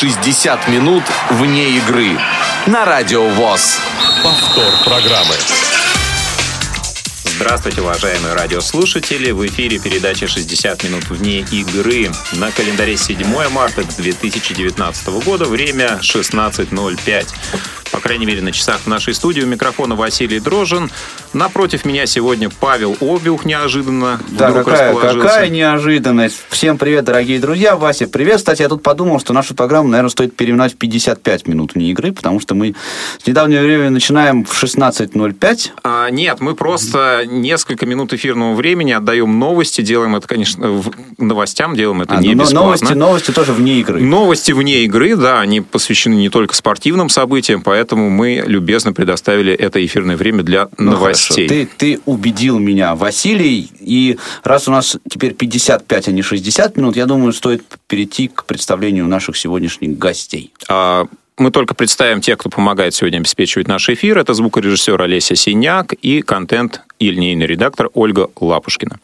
60 минут вне игры на Радио ВОЗ. Повтор программы. Здравствуйте, уважаемые радиослушатели! В эфире передача «60 минут вне игры». На календаре 7 марта 2019 года, время 16.05 по крайней мере, на часах в нашей студии. У микрофона Василий Дрожин. Напротив меня сегодня Павел Обиух неожиданно да, какая, какая неожиданность. Всем привет, дорогие друзья. Вася, привет. Кстати, я тут подумал, что нашу программу, наверное, стоит переименовать в 55 минут вне игры, потому что мы с недавнего времени начинаем в 16.05. А, нет, мы просто несколько минут эфирного времени отдаем новости, делаем это, конечно, новостям, делаем это а, не бесплатно. Новости, новости тоже вне игры. Новости вне игры, да, они посвящены не только спортивным событиям, поэтому поэтому мы любезно предоставили это эфирное время для ну, новостей. Ты, ты убедил меня, Василий, и раз у нас теперь 55, а не 60 минут, я думаю, стоит перейти к представлению наших сегодняшних гостей. А, мы только представим тех, кто помогает сегодня обеспечивать наш эфир. Это звукорежиссер Олеся Синяк и контент и линейный редактор Ольга Лапушкина.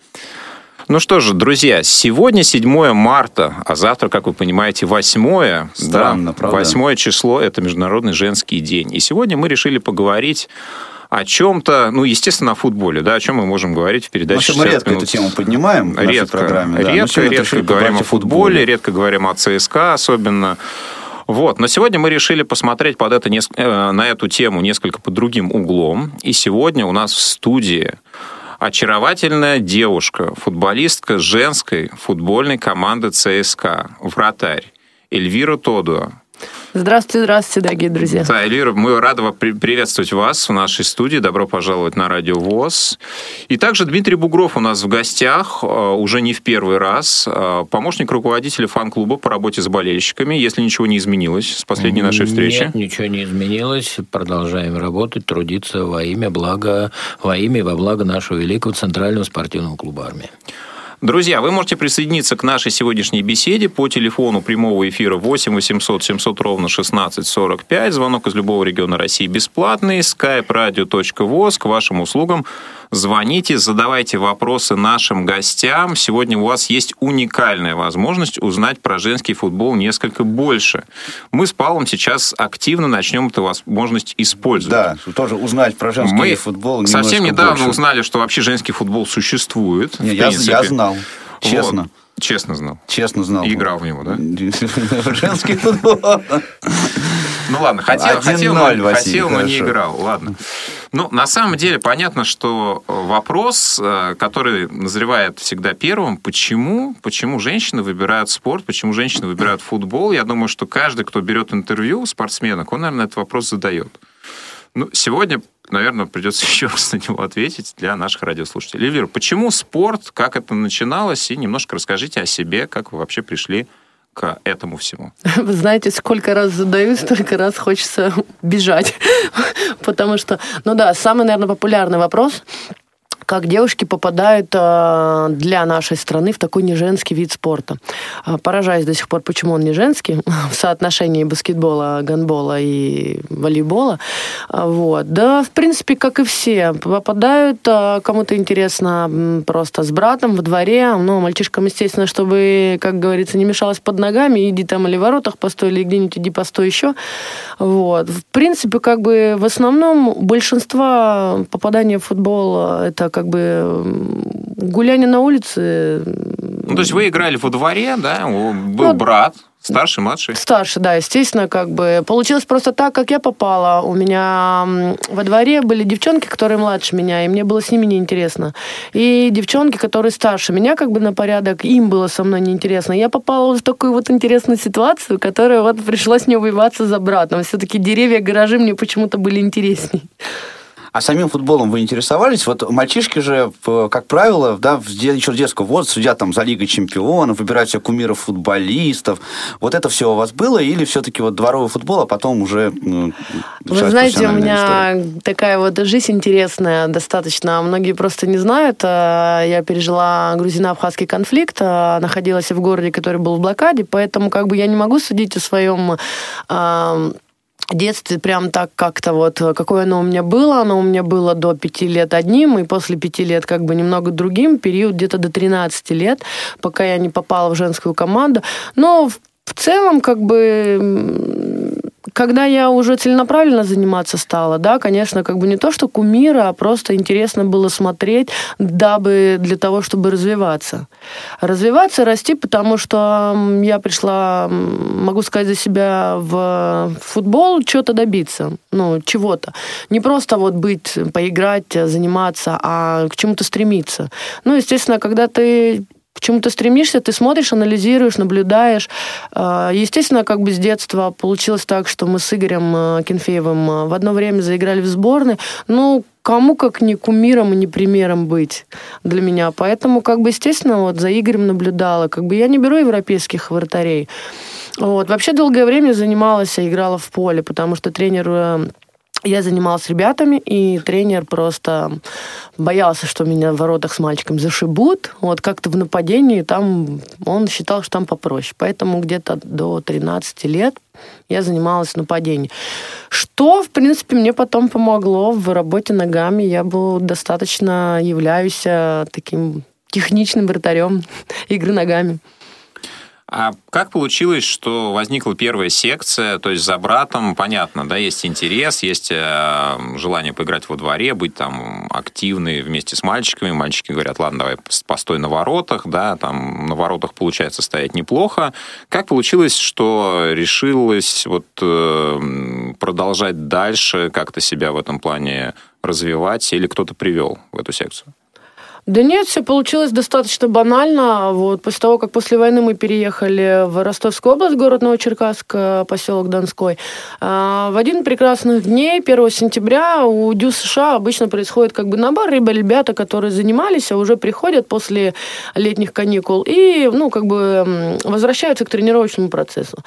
Ну что же, друзья, сегодня 7 марта, а завтра, как вы понимаете, 8. Странно, да, правда? 8 число – это Международный женский день. И сегодня мы решили поговорить о чем-то, ну, естественно, о футболе, да, о чем мы можем говорить в передаче Мы редко минут. эту тему поднимаем в редко, программе. Да. Редко, редко говорим о футболе, футболе, редко говорим о ЦСКА особенно. Вот. Но сегодня мы решили посмотреть под это, э, на эту тему несколько под другим углом. И сегодня у нас в студии очаровательная девушка, футболистка женской футбольной команды ЦСКА, вратарь Эльвира Тодуа. Здравствуйте, здравствуйте, дорогие друзья. Да, Эльвира, мы рады приветствовать вас в нашей студии. Добро пожаловать на Радио ВОЗ. И также Дмитрий Бугров у нас в гостях, э, уже не в первый раз. Э, помощник руководителя фан-клуба по работе с болельщиками, если ничего не изменилось с последней нашей встречи. Нет, ничего не изменилось. Продолжаем работать, трудиться во имя блага, во имя и во благо нашего великого центрального спортивного клуба армии. Друзья, вы можете присоединиться к нашей сегодняшней беседе по телефону прямого эфира 8 800 700 ровно 16 45. Звонок из любого региона России бесплатный. skype radio.voz к вашим услугам Звоните, задавайте вопросы нашим гостям. Сегодня у вас есть уникальная возможность узнать про женский футбол несколько больше. Мы с Павлом сейчас активно начнем эту возможность использовать. Да, тоже узнать про женский Мы футбол совсем недавно больше. узнали, что вообще женский футбол существует. Не, я, я знал, честно. Вот. Честно знал. Честно знал. И играл в него, да? Женский футбол. Ну ладно, хотел, хотел, но, хотел но не играл. Ладно. Ну, на самом деле, понятно, что э, вопрос, э, который назревает всегда первым, почему, почему женщины выбирают спорт, почему женщины выбирают футбол, я думаю, что каждый, кто берет интервью у спортсменок, он, наверное, этот вопрос задает. Ну, сегодня, наверное, придется еще раз на него ответить для наших радиослушателей. Эльвира, почему спорт, как это начиналось, и немножко расскажите о себе, как вы вообще пришли к этому всему? Вы знаете, сколько раз задаю, столько раз хочется бежать. Потому что, ну да, самый, наверное, популярный вопрос как девушки попадают э, для нашей страны в такой неженский вид спорта. Э, поражаюсь до сих пор, почему он не женский в соотношении баскетбола, гандбола и волейбола. Э, вот. Да, в принципе, как и все. Попадают, кому-то интересно просто с братом во дворе. Ну, мальчишкам, естественно, чтобы, как говорится, не мешалось под ногами, иди там или в воротах постой, или где-нибудь иди постой еще. Вот. В принципе, как бы в основном большинство попадания в футбол это как бы гуляние на улице. Ну, то есть вы играли во дворе, да? Был ну, брат, Старший, младший? Старший, да, естественно, как бы. Получилось просто так, как я попала. У меня во дворе были девчонки, которые младше меня, и мне было с ними неинтересно. И девчонки, которые старше меня, как бы на порядок, им было со мной неинтересно. Я попала в такую вот интересную ситуацию, которая вот пришлось мне воеваться за братом. Все-таки деревья, гаражи мне почему-то были интересней. А самим футболом вы интересовались? Вот мальчишки же, как правило, да, еще детского возраста судят там за Лигой чемпионов, выбирают себе кумиров футболистов. Вот это все у вас было? Или все-таки вот дворовый футбол, а потом уже ну, Вы знаете, у меня история? такая вот жизнь интересная достаточно. Многие просто не знают. А, я пережила грузино-абхазский конфликт, а, находилась в городе, который был в блокаде, поэтому как бы я не могу судить о своем детстве прям так как-то вот, какое оно у меня было, оно у меня было до пяти лет одним, и после пяти лет как бы немного другим, период где-то до 13 лет, пока я не попала в женскую команду. Но, в целом, как бы, когда я уже целенаправленно заниматься стала, да, конечно, как бы не то, что кумира, а просто интересно было смотреть, дабы для того, чтобы развиваться. Развиваться, расти, потому что я пришла, могу сказать за себя, в футбол, что-то добиться, ну, чего-то. Не просто вот быть, поиграть, заниматься, а к чему-то стремиться. Ну, естественно, когда ты к чему ты стремишься, ты смотришь, анализируешь, наблюдаешь. А, естественно, как бы с детства получилось так, что мы с Игорем э, Кенфеевым э, в одно время заиграли в сборной. Ну, кому как не кумиром и не примером быть для меня. Поэтому, как бы, естественно, вот за Игорем наблюдала. Как бы я не беру европейских вратарей. Вот. Вообще долгое время занималась, играла в поле, потому что тренер э, я занималась с ребятами, и тренер просто боялся, что меня в воротах с мальчиком зашибут. Вот как-то в нападении там он считал, что там попроще. Поэтому где-то до 13 лет я занималась в нападении. Что, в принципе, мне потом помогло в работе ногами. Я был достаточно являюсь э, таким техничным вратарем игры ногами. А как получилось, что возникла первая секция, то есть за братом, понятно, да, есть интерес, есть э, желание поиграть во дворе, быть там активной вместе с мальчиками. Мальчики говорят, ладно, давай постой на воротах, да, там на воротах получается стоять неплохо. Как получилось, что решилось вот э, продолжать дальше, как-то себя в этом плане развивать, или кто-то привел в эту секцию? Да нет, все получилось достаточно банально. Вот после того, как после войны мы переехали в Ростовскую область, город Новочеркасск, поселок Донской, а, в один прекрасных дней, 1 сентября, у Дю США обычно происходит как бы набор, либо ребята, которые занимались, а уже приходят после летних каникул и, ну, как бы возвращаются к тренировочному процессу.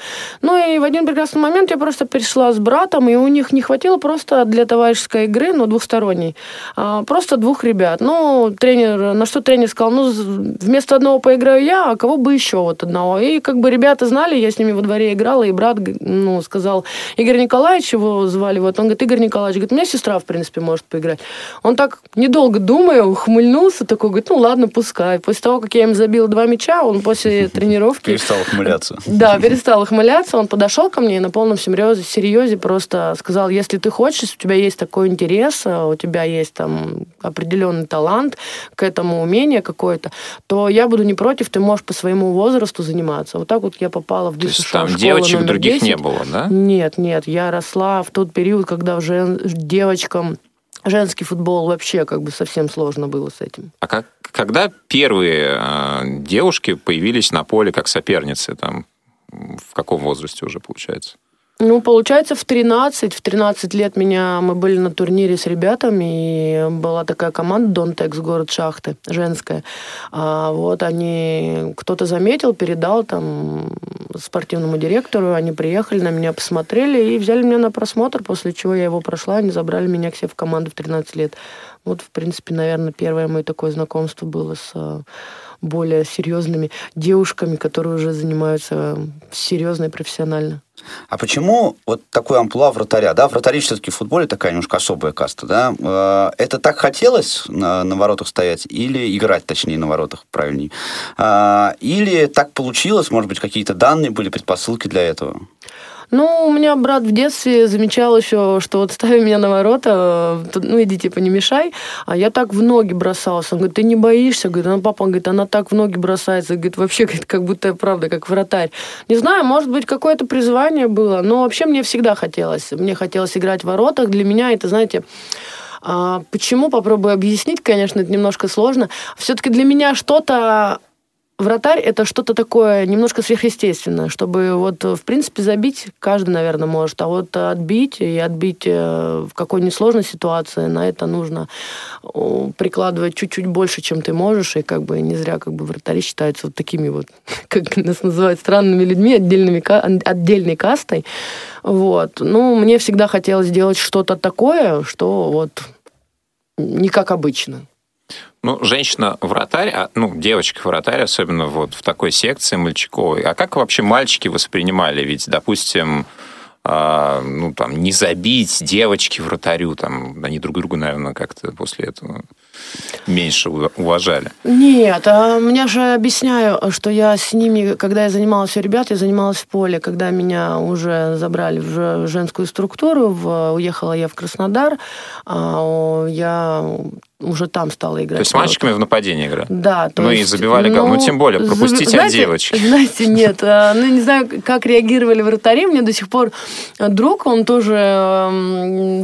Ну и в один прекрасный момент я просто пришла с братом, и у них не хватило просто для товарищеской игры, ну, двухсторонней, а, просто двух ребят. Ну, тренер тренер, на что тренер сказал, ну, вместо одного поиграю я, а кого бы еще вот одного. И как бы ребята знали, я с ними во дворе играла, и брат, ну, сказал, Игорь Николаевич, его звали, вот, он говорит, Игорь Николаевич, говорит, у меня сестра, в принципе, может поиграть. Он так, недолго думая, ухмыльнулся, такой, говорит, ну, ладно, пускай. После того, как я им забил два мяча, он после тренировки... Перестал ухмыляться. Да, перестал ухмыляться, он подошел ко мне и на полном серьезе, серьезе просто сказал, если ты хочешь, у тебя есть такой интерес, у тебя есть там определенный талант, к этому умение какое-то, то я буду не против, ты можешь по своему возрасту заниматься. Вот так вот я попала в. То есть там девочек других 10. не было, да? Нет, нет. Я росла в тот период, когда уже девочкам женский футбол вообще как бы совсем сложно было с этим. А как, когда первые э, девушки появились на поле как соперницы, там, в каком возрасте уже получается? Ну, получается, в 13, в 13 лет меня, мы были на турнире с ребятами, и была такая команда Донтекс, город Шахты, женская. А вот они, кто-то заметил, передал там спортивному директору, они приехали, на меня посмотрели и взяли меня на просмотр, после чего я его прошла, они забрали меня к себе в команду в 13 лет. Вот, в принципе, наверное, первое мое такое знакомство было с более серьезными девушками, которые уже занимаются серьезно и профессионально. А почему вот такой амплуа вратаря? Да, вратари все-таки в футболе такая немножко особая каста, да? Э, это так хотелось на, на воротах стоять или играть, точнее, на воротах, правильнее? Э, или так получилось, может быть, какие-то данные были, предпосылки для этого? Ну, у меня брат в детстве замечал еще, что вот ставя меня на ворота, ну, иди, типа, не мешай, а я так в ноги бросался. Он говорит, ты не боишься? Говорит, она, папа, говорит, она так в ноги бросается. Говорит, вообще, говорит, как будто, правда, как вратарь. Не знаю, может быть, какое-то призвание было, но вообще мне всегда хотелось. Мне хотелось играть в воротах. Для меня это, знаете, а, Почему? Попробую объяснить, конечно, это немножко сложно. Все-таки для меня что-то вратарь это что-то такое немножко сверхъестественное, чтобы вот в принципе забить каждый, наверное, может, а вот отбить и отбить э, в какой-нибудь сложной ситуации, на это нужно прикладывать чуть-чуть больше, чем ты можешь, и как бы не зря как бы вратари считаются вот такими вот, как нас называют, странными людьми, отдельными, отдельной кастой. Вот. Ну, мне всегда хотелось сделать что-то такое, что вот не как обычно. Ну, женщина-вратарь, а, ну, девочка-вратарь, особенно вот в такой секции мальчиковой. А как вообще мальчики воспринимали? Ведь, допустим, а, ну, там, не забить девочки вратарю, там, они друг друга, наверное, как-то после этого меньше уважали. Нет, а меня же объясняю, что я с ними, когда я занималась у ребят, я занималась в поле, когда меня уже забрали в женскую структуру, в, уехала я в Краснодар, а, я уже там стала играть. То есть с мальчиками в нападении играть? Да. То ну есть, и забивали гол. Ну, ну, тем более, пропустить знаете, от девочек. Знаете, нет. А, ну, не знаю, как реагировали вратари. Мне до сих пор друг, он тоже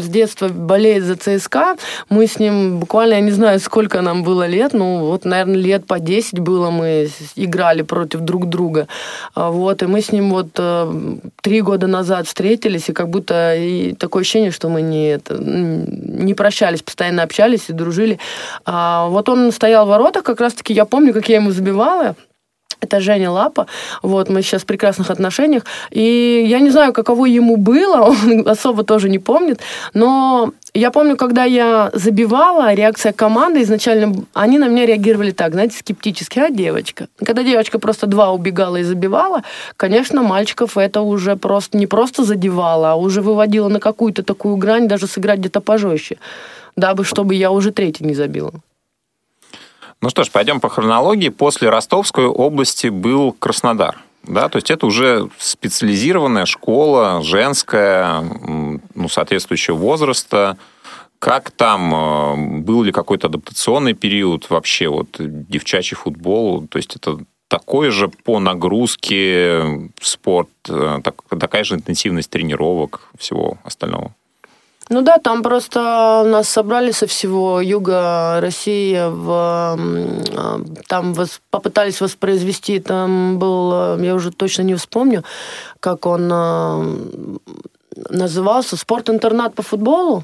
с детства болеет за ЦСКА. Мы с ним буквально, я не знаю, сколько нам было лет, ну, вот, наверное, лет по 10 было, мы играли против друг друга. А, вот, и мы с ним вот э, три года назад встретились, и как будто и такое ощущение, что мы не, это, не прощались, постоянно общались и дружили жили. А, вот он стоял в воротах, как раз-таки я помню, как я ему забивала. Это Женя Лапа. Вот, мы сейчас в прекрасных отношениях. И я не знаю, каково ему было, он особо тоже не помнит. Но я помню, когда я забивала, реакция команды изначально, они на меня реагировали так, знаете, скептически, а девочка? Когда девочка просто два убегала и забивала, конечно, мальчиков это уже просто не просто задевало, а уже выводило на какую-то такую грань, даже сыграть где-то пожестче дабы чтобы я уже третий не забила. Ну что ж, пойдем по хронологии. После Ростовской области был Краснодар. Да, то есть это уже специализированная школа, женская, ну, соответствующего возраста. Как там, э, был ли какой-то адаптационный период вообще, вот, девчачий футбол? То есть это такой же по нагрузке спорт, э, так, такая же интенсивность тренировок, всего остального? Ну да, там просто нас собрали со всего юга России, в, а, там вос, попытались воспроизвести, там был, я уже точно не вспомню, как он а, назывался, спорт-интернат по футболу.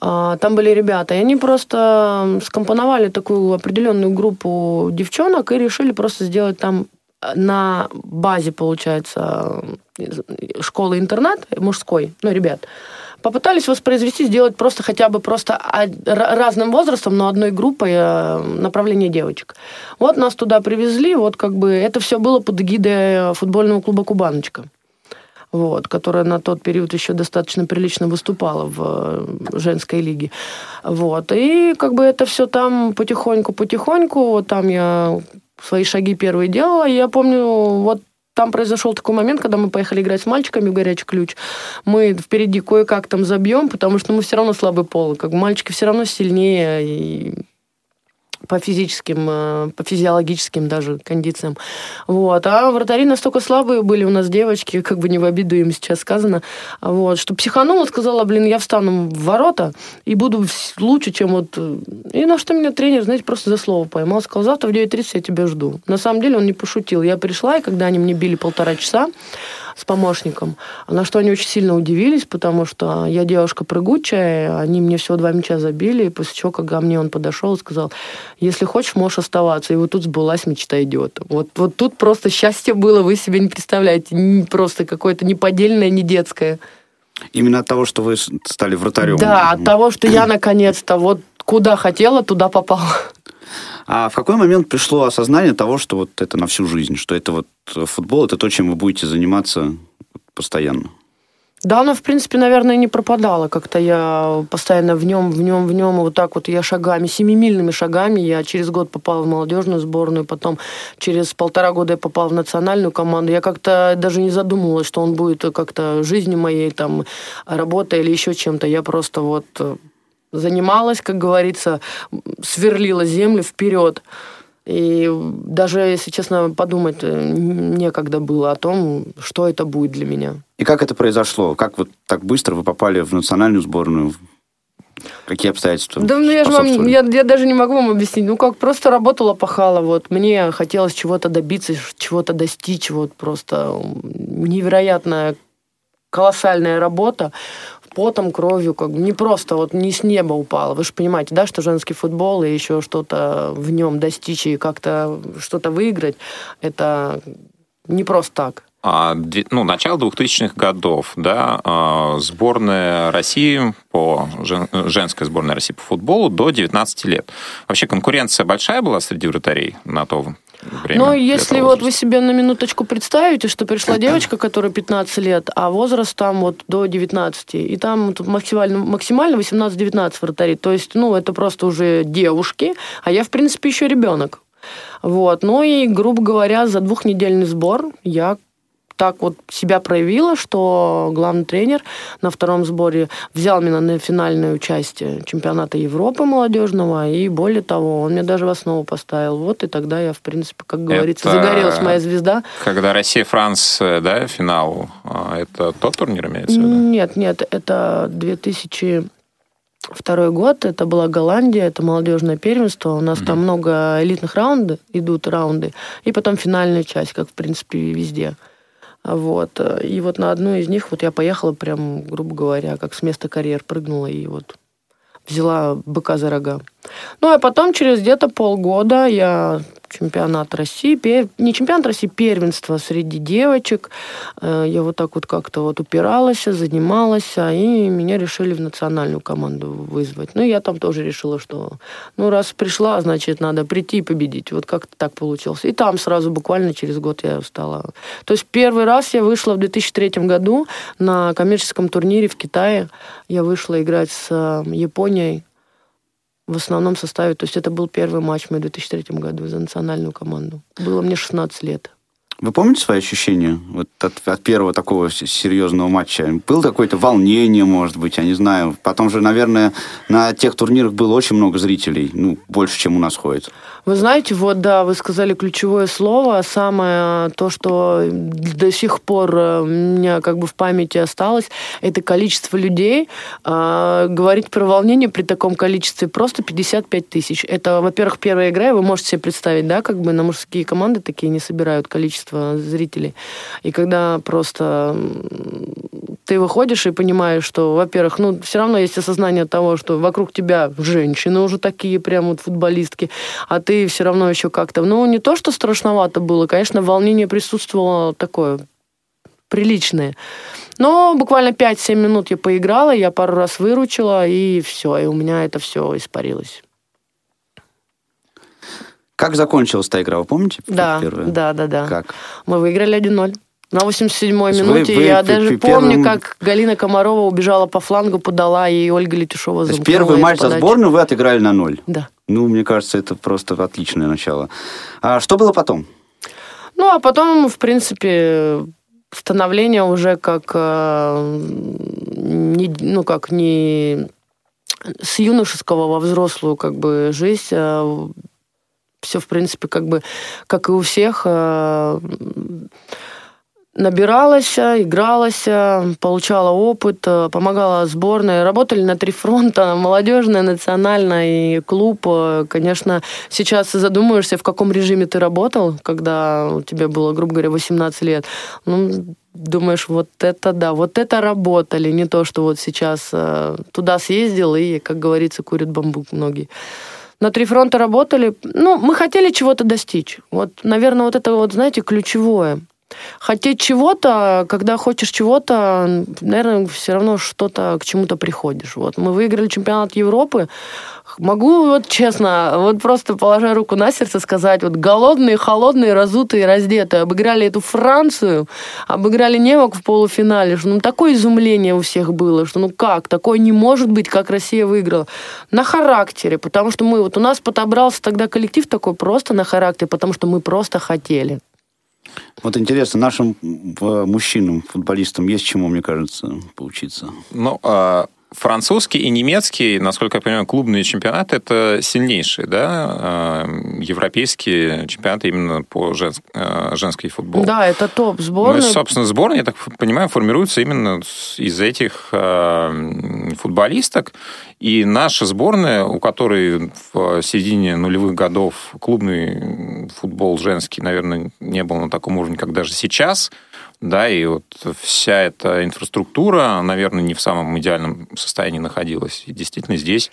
А, там были ребята, и они просто скомпоновали такую определенную группу девчонок и решили просто сделать там на базе, получается, школы-интернат мужской, ну, ребят, попытались воспроизвести, сделать просто хотя бы просто разным возрастом, но одной группой э, направления девочек. Вот нас туда привезли, вот как бы это все было под эгидой футбольного клуба «Кубаночка» вот, которая на тот период еще достаточно прилично выступала в э, женской лиге. Вот. И как бы это все там потихоньку-потихоньку, вот там я свои шаги первые делала. И я помню, вот там произошел такой момент, когда мы поехали играть с мальчиками в горячий ключ. Мы впереди кое-как там забьем, потому что мы все равно слабый пол. Как бы мальчики все равно сильнее. И по физическим, э, по физиологическим даже кондициям. Вот. А вратари настолько слабые были у нас девочки, как бы не в обиду им сейчас сказано, вот, что психанула, сказала, блин, я встану в ворота и буду лучше, чем вот... Э, и на что меня тренер, знаете, просто за слово поймал. Сказал, завтра в 9.30 я тебя жду. На самом деле он не пошутил. Я пришла, и когда они мне били полтора часа, с помощником. На что они очень сильно удивились, потому что я девушка прыгучая, они мне всего два мяча забили, и после чего, когда мне он подошел и сказал, если хочешь, можешь оставаться. И вот тут сбылась мечта идиота. Вот, вот тут просто счастье было, вы себе не представляете. Просто какое-то неподдельное, не детское. Именно от того, что вы стали вратарем. Да, от того, что я наконец-то вот куда хотела, туда попала. А в какой момент пришло осознание того, что вот это на всю жизнь, что это вот футбол, это то, чем вы будете заниматься постоянно? Да, оно, в принципе, наверное, не пропадало. Как-то я постоянно в нем, в нем, в нем. И вот так вот я шагами, семимильными шагами. Я через год попала в молодежную сборную, потом через полтора года я попала в национальную команду. Я как-то даже не задумывалась, что он будет как-то жизнью моей, там, работой или еще чем-то. Я просто вот занималась, как говорится, сверлила землю вперед. И даже, если честно, подумать э, некогда было о том, что это будет для меня. И как это произошло? Как вот так быстро вы попали в национальную сборную? Какие обстоятельства? Да, ну я же вам, я, я даже не могу вам объяснить. Ну как, просто работала, пахала. Вот мне хотелось чего-то добиться, чего-то достичь. Вот просто невероятная колоссальная работа потом, кровью, как бы не просто вот не с неба упало. Вы же понимаете, да, что женский футбол и еще что-то в нем достичь и как-то что-то выиграть, это не просто так. А, ну, начало 2000-х годов, да, а, сборная России по женская сборная России по футболу до 19 лет. Вообще конкуренция большая была среди вратарей на то время. Ну, если вот вы себе на минуточку представите, что пришла девочка, которая 15 лет, а возраст там вот до 19, и там максимально, максимально 18-19 вратарей, то есть, ну, это просто уже девушки, а я, в принципе, еще ребенок. Вот. Ну и, грубо говоря, за двухнедельный сбор я так вот себя проявила, что главный тренер на втором сборе взял меня на финальное участие чемпионата Европы молодежного, и более того, он мне даже в основу поставил. Вот и тогда я, в принципе, как говорится, это... загорелась моя звезда. Когда Россия-Франция, да, финал, а это тот турнир имеется в виду? Нет, нет, это 2000 Второй год, это была Голландия, это молодежное первенство. У нас mm-hmm. там много элитных раундов, идут раунды. И потом финальная часть, как, в принципе, везде. Вот. И вот на одну из них вот я поехала прям, грубо говоря, как с места карьер прыгнула и вот взяла быка за рога. Ну, а потом через где-то полгода я чемпионат России, пер... не чемпионат России, первенство среди девочек. Э, я вот так вот как-то вот упиралась, занималась, а и меня решили в национальную команду вызвать. Ну, я там тоже решила, что ну, раз пришла, значит, надо прийти и победить. Вот как-то так получилось. И там сразу буквально через год я стала. То есть первый раз я вышла в 2003 году на коммерческом турнире в Китае. Я вышла играть с э, Японией в основном составе. То есть это был первый матч в 2003 году за национальную команду. Было мне 16 лет. Вы помните свои ощущения вот от, от первого такого серьезного матча? Было какое-то волнение, может быть, я не знаю. Потом же, наверное, на тех турнирах было очень много зрителей, ну, больше, чем у нас ходит. Вы знаете, вот да, вы сказали ключевое слово, самое то, что до сих пор э, у меня как бы в памяти осталось, это количество людей. А, говорить про волнение при таком количестве просто 55 тысяч. Это, во-первых, первая игра, и вы можете себе представить, да, как бы на мужские команды такие не собирают количество зрителей. И когда просто ты выходишь и понимаешь, что, во-первых, ну, все равно есть осознание того, что вокруг тебя женщины уже такие прям вот футболистки, а ты все равно еще как-то... Ну, не то, что страшновато было, конечно, волнение присутствовало такое приличное. Но буквально 5-7 минут я поиграла, я пару раз выручила, и все, и у меня это все испарилось. Как закончилась та игра, вы помните? Да, да, да, да. Как? Мы выиграли 1-0. На 87-й минуте вы, вы, я даже первым... помню, как Галина Комарова убежала по флангу, подала, и Ольга Летюшова замкнула. Первый матч за сборную вы отыграли на ноль? Да. Ну, мне кажется, это просто отличное начало. А что было потом? Ну, а потом, в принципе, становление уже как э, не, ну, как не с юношеского во взрослую как бы жизнь. Все, в принципе, как бы, как и у всех, э, набиралась, игралась, получала опыт, помогала сборной. Работали на три фронта, молодежная, национальная и клуб. Конечно, сейчас задумаешься, в каком режиме ты работал, когда у тебя было, грубо говоря, 18 лет. Ну, думаешь, вот это да, вот это работали, не то, что вот сейчас э, туда съездил и, как говорится, курит бамбук многие. На три фронта работали. Ну, мы хотели чего-то достичь. Вот, наверное, вот это вот, знаете, ключевое. Хотеть чего-то, когда хочешь чего-то, наверное, все равно что-то к чему-то приходишь. Вот мы выиграли чемпионат Европы. Могу вот честно, вот просто положа руку на сердце сказать, вот голодные, холодные, разутые, раздетые, обыграли эту Францию, обыграли немок в полуфинале, что ну такое изумление у всех было, что ну как, такое не может быть, как Россия выиграла. На характере, потому что мы, вот у нас подобрался тогда коллектив такой просто на характере, потому что мы просто хотели. Вот интересно, нашим мужчинам, футболистам, есть чему, мне кажется, поучиться? Ну, а французский и немецкий, насколько я понимаю, клубные чемпионаты это сильнейшие, да, а, европейские чемпионаты именно по женск, а, женский футбол. Да, это топ сборная. Ну, и, собственно, сборная, я так понимаю, формируется именно из этих футболисток. И наша сборная, у которой в середине нулевых годов клубный футбол женский, наверное, не был на таком уровне, как даже сейчас, да, и вот вся эта инфраструктура, наверное, не в самом идеальном состоянии находилась. И действительно здесь,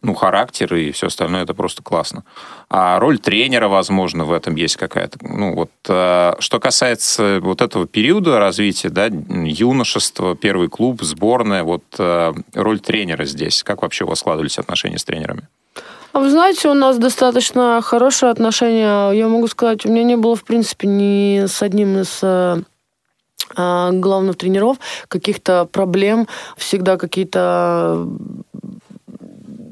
ну, характер и все остальное, это просто классно. А роль тренера, возможно, в этом есть какая-то. Ну, вот, э, что касается вот этого периода развития, да, юношество, первый клуб, сборная, вот э, роль тренера здесь, как вообще у вас складывались отношения с тренерами? А вы знаете, у нас достаточно хорошие отношения. Я могу сказать, у меня не было, в принципе, ни с одним из э, главных тренеров каких-то проблем, всегда какие-то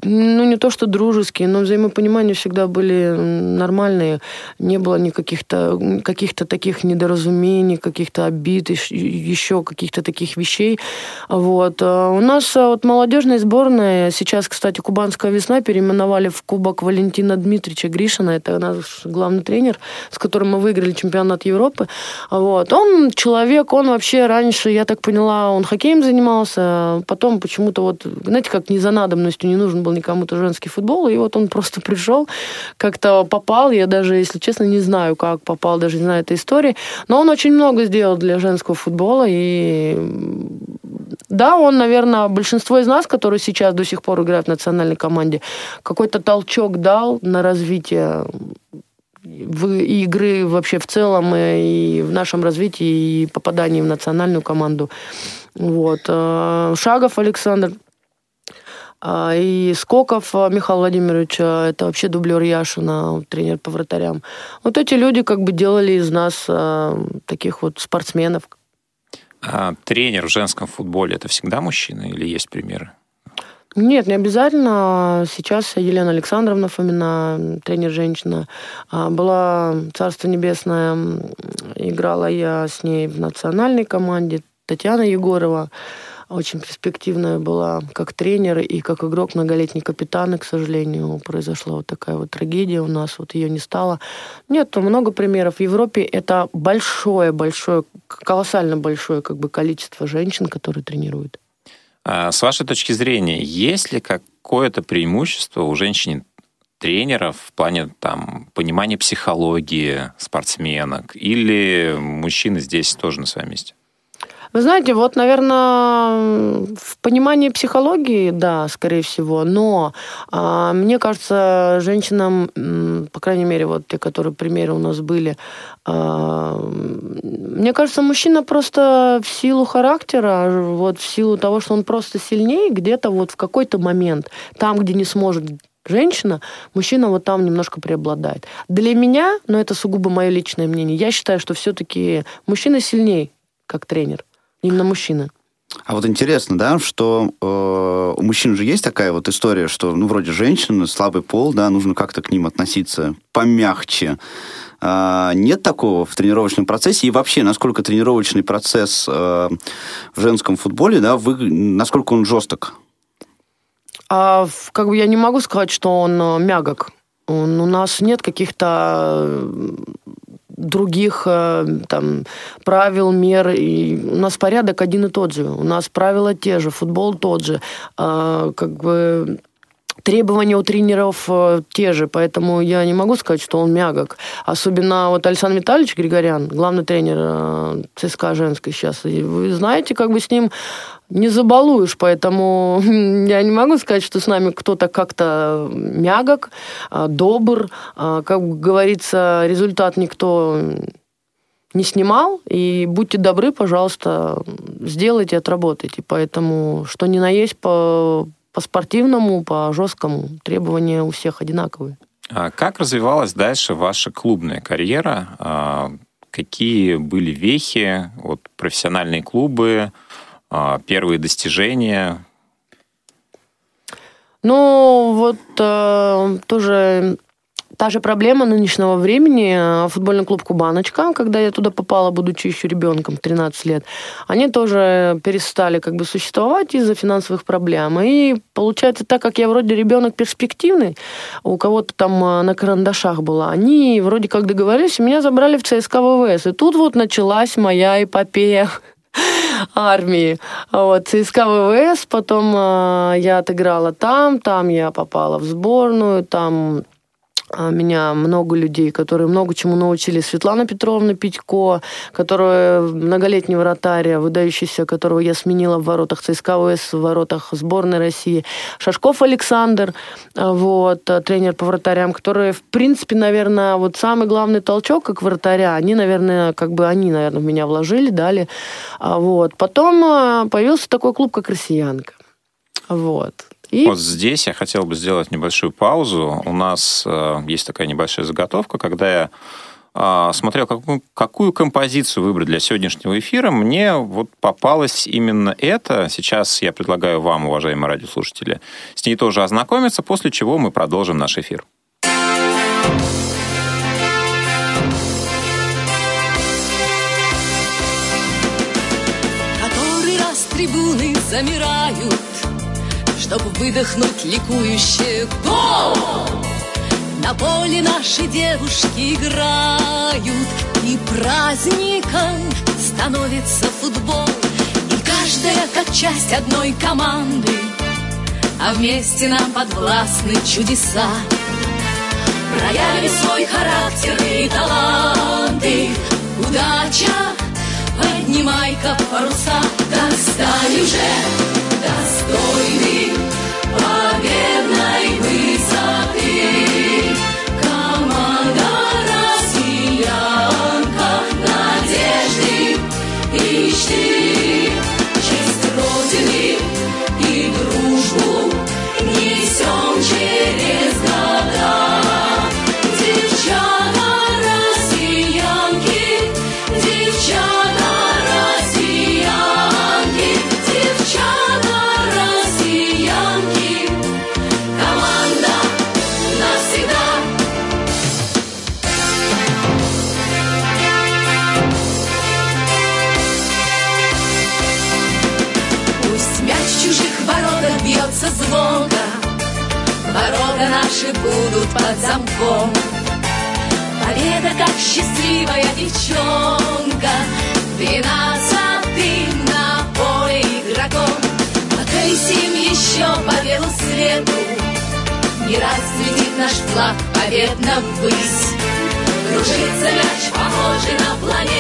ну, не то что дружеские, но взаимопонимания всегда были нормальные. Не было никаких-то каких-то таких недоразумений, каких-то обид, еще каких-то таких вещей. Вот. А у нас а, вот молодежная сборная, сейчас, кстати, Кубанская весна переименовали в Кубок Валентина Дмитриевича Гришина, это наш главный тренер, с которым мы выиграли чемпионат Европы. Вот. Он человек, он вообще раньше, я так поняла, он хоккеем занимался, потом почему-то вот, знаете, как не за надобностью не нужен был никому-то женский футбол, и вот он просто пришел, как-то попал, я даже, если честно, не знаю, как попал, даже не знаю этой истории, но он очень много сделал для женского футбола, и да, он, наверное, большинство из нас, которые сейчас до сих пор играют в национальной команде, какой-то толчок дал на развитие в игры вообще в целом и в нашем развитии и попадании в национальную команду. Вот. Э, Шагов Александр и Скоков а, Михаил Владимирович, а, это вообще дублер Яшина, тренер по вратарям. Вот эти люди как бы делали из нас таких вот спортсменов. А тренер в женском футболе это всегда мужчина или есть примеры? Нет, не обязательно. Сейчас Елена Александровна Фомина, тренер женщина, была Царство Небесное, играла я с ней в национальной команде, Татьяна Егорова очень перспективная была как тренер и как игрок, многолетний капитан, и, к сожалению, произошла вот такая вот трагедия у нас, вот ее не стало. Нет, много примеров. В Европе это большое-большое, колоссально большое как бы количество женщин, которые тренируют. А с вашей точки зрения, есть ли какое-то преимущество у женщин тренеров в плане там, понимания психологии спортсменок? Или мужчины здесь тоже на своем месте? Вы знаете, вот, наверное, в понимании психологии, да, скорее всего, но а, мне кажется, женщинам, по крайней мере, вот те, которые примеры у нас были, а, мне кажется, мужчина просто в силу характера, вот в силу того, что он просто сильнее, где-то вот в какой-то момент, там, где не сможет женщина, мужчина вот там немножко преобладает. Для меня, но это сугубо мое личное мнение, я считаю, что все-таки мужчина сильнее как тренер. Именно мужчина. А вот интересно, да, что э, у мужчин же есть такая вот история, что, ну, вроде женщины, слабый пол, да, нужно как-то к ним относиться помягче. Э, нет такого в тренировочном процессе? И вообще, насколько тренировочный процесс э, в женском футболе, да, вы, насколько он жесток? А, как бы я не могу сказать, что он э, мягок. Он, у нас нет каких-то других э, там, правил, мер. И у нас порядок один и тот же. У нас правила те же, футбол тот же. А, как бы требования у тренеров э, те же, поэтому я не могу сказать, что он мягок. Особенно вот Александр Витальевич Григорян, главный тренер э, ЦСКА женской сейчас. Вы знаете, как бы с ним не забалуешь, поэтому я не могу сказать, что с нами кто-то как-то мягок, а, добр. Как говорится, результат никто не снимал, и будьте добры, пожалуйста, сделайте, отработайте. Поэтому, что ни на есть по, по спортивному, по жесткому, требования у всех одинаковые. А как развивалась дальше ваша клубная карьера? А, какие были вехи, вот профессиональные клубы, а, первые достижения? Ну, вот э, тоже та же проблема нынешнего времени. Футбольный клуб «Кубаночка», когда я туда попала, будучи еще ребенком, 13 лет, они тоже перестали как бы существовать из-за финансовых проблем. И получается, так как я вроде ребенок перспективный, у кого-то там э, на карандашах была, они вроде как договорились, и меня забрали в ЦСКА ВВС. И тут вот началась моя эпопея армии. Вот, ЦСКА ВВС, потом э, я отыграла там, там я попала в сборную, там а, меня много людей, которые много чему научили. Светлана Петровна Питько, которая многолетний вратарь, выдающийся, которого я сменила в воротах ЦСКА ВС, в воротах сборной России. Шашков Александр, а, вот, а, тренер по вратарям, который, в принципе, наверное, вот самый главный толчок как вратаря, они, наверное, как бы они, наверное, в меня вложили, дали. Вот. Потом появился такой клуб, как «Россиянка». Вот. И... Вот здесь я хотел бы сделать небольшую паузу. У нас э, есть такая небольшая заготовка, когда я э, смотрел, какую, какую композицию выбрать для сегодняшнего эфира, мне вот попалось именно это. Сейчас я предлагаю вам, уважаемые радиослушатели, с ней тоже ознакомиться, после чего мы продолжим наш эфир. Который раз трибуны замирают Чтоб выдохнуть ликующее гол. На поле наши девушки играют И праздником становится футбол. И каждая как часть одной команды А вместе нам подвластны чудеса. Проявили свой характер и таланты. Удача, поднимай-ка паруса. Достань уже достойный again. Победно ввысь. Кружится мяч, похожий на планету,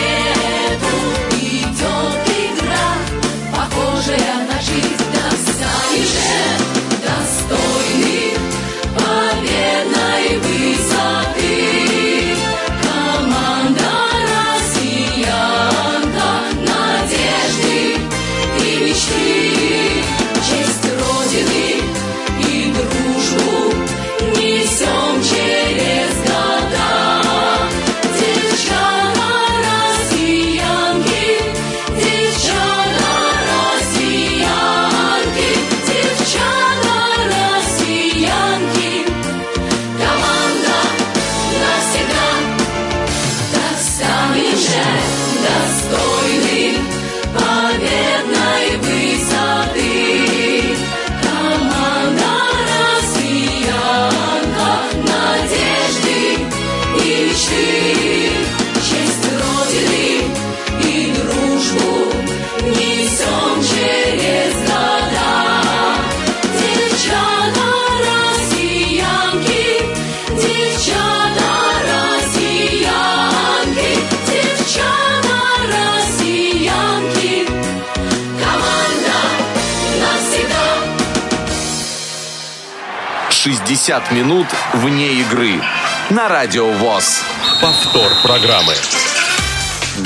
60 минут вне игры. На радио ВОЗ. Повтор программы.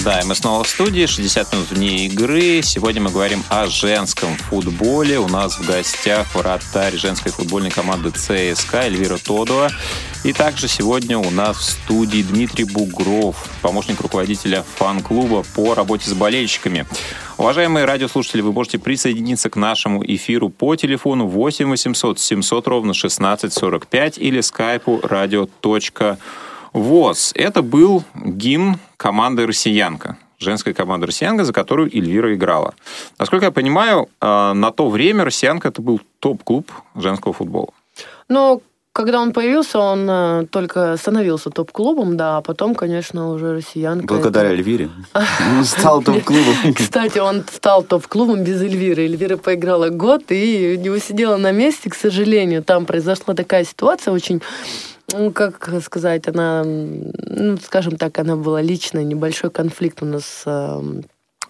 Да, и мы снова в студии, 60 минут вне игры. Сегодня мы говорим о женском футболе. У нас в гостях вратарь женской футбольной команды ЦСКА Эльвира Тодова. И также сегодня у нас в студии Дмитрий Бугров, помощник руководителя фан-клуба по работе с болельщиками. Уважаемые радиослушатели, вы можете присоединиться к нашему эфиру по телефону 8 800 700 ровно 1645 или скайпу radio.ru ВОЗ. Это был гимн команды «Россиянка», женской команды «Россиянка», за которую Эльвира играла. Насколько я понимаю, э, на то время «Россиянка» это был топ-клуб женского футбола. Но когда он появился, он э, только становился топ-клубом, да, а потом, конечно, уже россиянка. Благодаря это- Эльвире. Он стал топ-клубом. Кстати, он стал топ-клубом без Эльвиры. Эльвира поиграла год и не усидела на месте, к сожалению. Там произошла такая ситуация очень ну, как сказать, она, ну, скажем так, она была личная, небольшой конфликт у нас с э,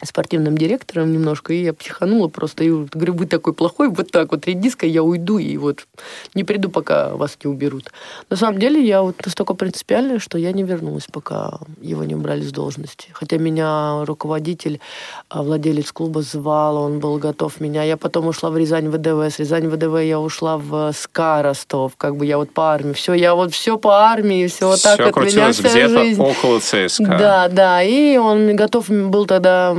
спортивным директором немножко, и я психанула просто. И вот, говорю, вы такой плохой, вот так вот редиска, я уйду, и вот не приду, пока вас не уберут. На самом деле я вот настолько принципиальная, что я не вернулась, пока его не убрали с должности. Хотя меня руководитель, а, владелец клуба звал, он был готов меня. Я потом ушла в Рязань ВДВ, с Рязань ВДВ я ушла в СКА Ростов, как бы я вот по армии. Все, я вот все по армии, все вот так Всё от меня вся где-то жизнь. около ЦСКА. Да, да. И он готов был тогда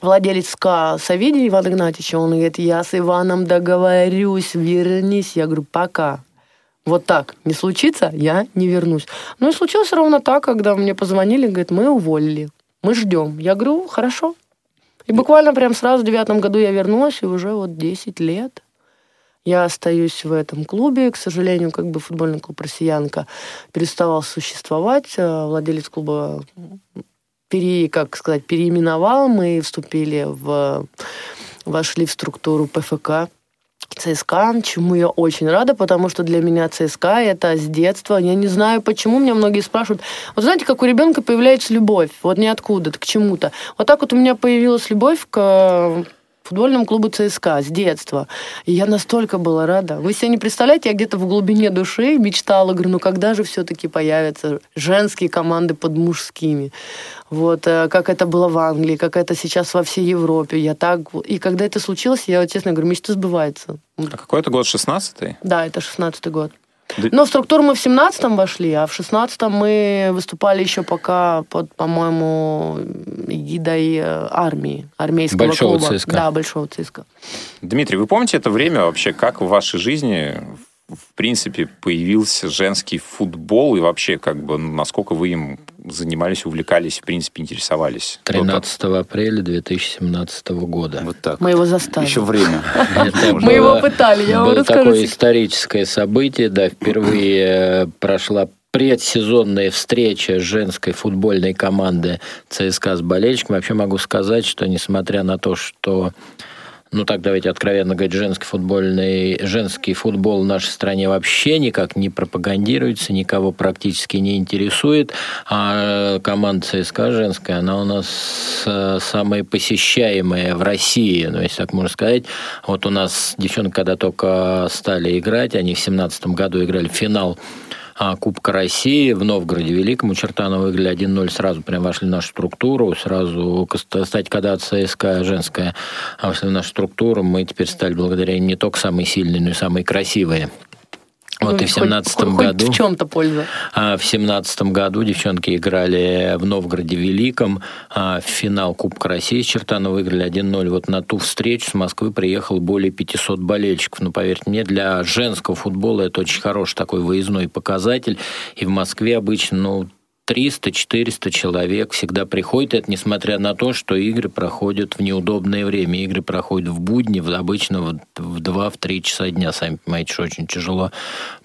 владелец СКА Савидий Иван Игнатьевич, он говорит, я с Иваном договорюсь, вернись. Я говорю, пока. Вот так не случится, я не вернусь. Ну и случилось ровно так, когда мне позвонили, говорит, мы уволили, мы ждем. Я говорю, хорошо. И буквально прям сразу в девятом году я вернулась, и уже вот 10 лет я остаюсь в этом клубе. К сожалению, как бы футбольный клуб «Россиянка» переставал существовать. Э, Владелец клуба пере, как сказать, переименовал. Мы вступили в... вошли в структуру ПФК. ЦСКА, чему я очень рада, потому что для меня ЦСКА это с детства. Я не знаю, почему меня многие спрашивают. Вот знаете, как у ребенка появляется любовь, вот ниоткуда, к чему-то. Вот так вот у меня появилась любовь к футбольному клубу ЦСКА с детства. И я настолько была рада. Вы себе не представляете, я где-то в глубине души мечтала, говорю, ну когда же все-таки появятся женские команды под мужскими? Вот, э, как это было в Англии, как это сейчас во всей Европе. Я так... И когда это случилось, я честно говорю, мечта сбывается. А какой это год, 16-й? Да, это 16-й год. Но в структуру мы в 17-м вошли, а в 16-м мы выступали еще пока под, по-моему, эгидой э, армии, армейского Большого клуба. ЦСКА. Да, большого ЦСКА. Дмитрий, вы помните это время вообще, как в вашей жизни в принципе появился женский футбол и вообще как бы ну, насколько вы им занимались, увлекались, в принципе, интересовались? До того- 13 апреля 2017 года. Вот так. Мы его заставили. Еще время. Мы его пытали, я вам Было расскажу. такое историческое событие, да, впервые э, прошла предсезонная встреча женской футбольной команды ЦСКА с болельщиками. Вообще могу сказать, что несмотря на то, что ну так давайте откровенно говорить, женский футбольный, женский футбол в нашей стране вообще никак не пропагандируется, никого практически не интересует. А команда ЦСКА женская, она у нас э, самая посещаемая в России, ну, если так можно сказать. Вот у нас девчонки, когда только стали играть, они в семнадцатом году играли в финал Кубка России в Новгороде Великом. У Чертанова выиграли 1-0, сразу прям вошли в нашу структуру. Сразу, кстати, когда ЦСКА женская вошли в нашу структуру, мы теперь стали благодаря не только самые сильные, но и самые красивые. Вот и в семнадцатом году... в чем-то польза. А В семнадцатом году девчонки играли в Новгороде Великом. а В финал Кубка России с Чертанова выиграли 1-0. Вот на ту встречу с Москвы приехало более 500 болельщиков. Ну, поверьте мне, для женского футбола это очень хороший такой выездной показатель. И в Москве обычно, ну, 300-400 человек всегда приходят, это несмотря на то, что игры проходят в неудобное время. Игры проходят в будни, в- обычно в в 2-3 часа дня. Сами понимаете, что очень тяжело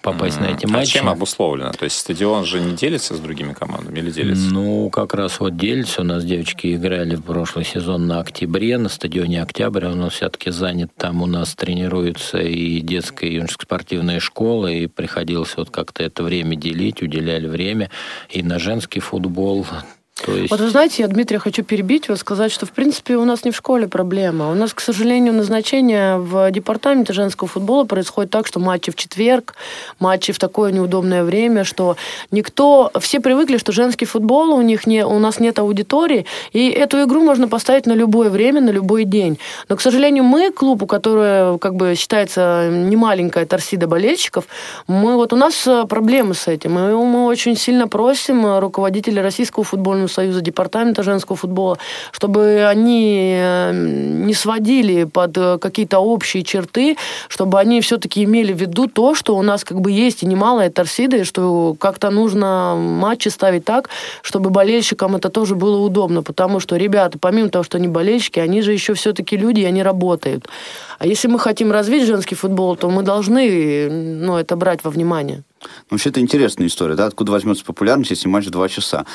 попасть на эти А матчи. чем обусловлено? То есть стадион же не делится с другими командами или делится? Ну, как раз вот делится. У нас девочки играли в прошлый сезон на октябре, на стадионе Октябрь. Он все-таки занят. Там у нас тренируется и детская, и юношеская спортивная школа. И приходилось вот как-то это время делить, уделяли время и на женский футбол. Есть... Вот вы знаете, я, Дмитрий, хочу перебить вас, сказать, что, в принципе, у нас не в школе проблема. У нас, к сожалению, назначение в департаменте женского футбола происходит так, что матчи в четверг, матчи в такое неудобное время, что никто... Все привыкли, что женский футбол, у, них не, у нас нет аудитории, и эту игру можно поставить на любое время, на любой день. Но, к сожалению, мы, клуб, у которого как бы считается немаленькая торсида болельщиков, мы, вот у нас э, проблемы с этим. И мы очень сильно просим э, руководителей Российского футбольного союза, департамента женского футбола, чтобы они э, не сводили под э, какие-то общие черты, чтобы они все-таки имели в виду то, что у нас как бы есть и немалая торсида, и что как-то нужно матчи ставить так, чтобы болельщикам это тоже было удобно, потому что ребята, помимо того, что они болельщики, они же еще все-таки люди, и они работают. А если мы хотим развить женский футбол, то мы должны ну, это брать во внимание. Вообще, это интересная история, да? Откуда возьмется популярность, если матч в два часа?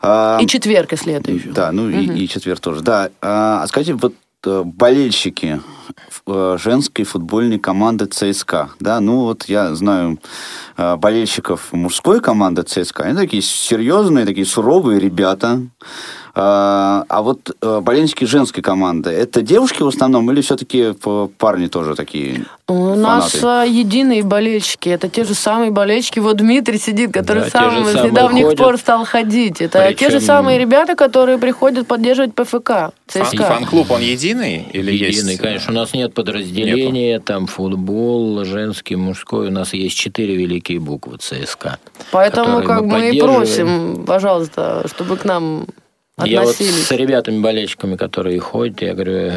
А, И четверг, если это еще. Да, ну и, и четверг тоже. Да. А, а скажите, вот э, болельщики э, женской футбольной команды ЦСКА, да, ну вот я знаю э, болельщиков мужской команды ЦСКА, они такие серьезные, такие суровые ребята, А, а вот э, болельщики женской команды, это девушки в основном или все-таки парни тоже такие У нас фанаты? а, единые болельщики. Это те же самые болельщики. Вот Дмитрий сидит, который Да, сам с недавних ходят. пор стал ходить. Это те же Причем- самые ребята, которые приходят поддерживать ПФК, ЦСКА. Фан-клуб, он единый или Единый, есть? конечно. У нас нет подразделения, там футбол, женский, мужской. У нас есть четыре великие буквы ЦСКА. Поэтому как мы мы и просим, пожалуйста, чтобы к нам Я вот относились. с ребятами-болельщиками, которые ходят, я говорю,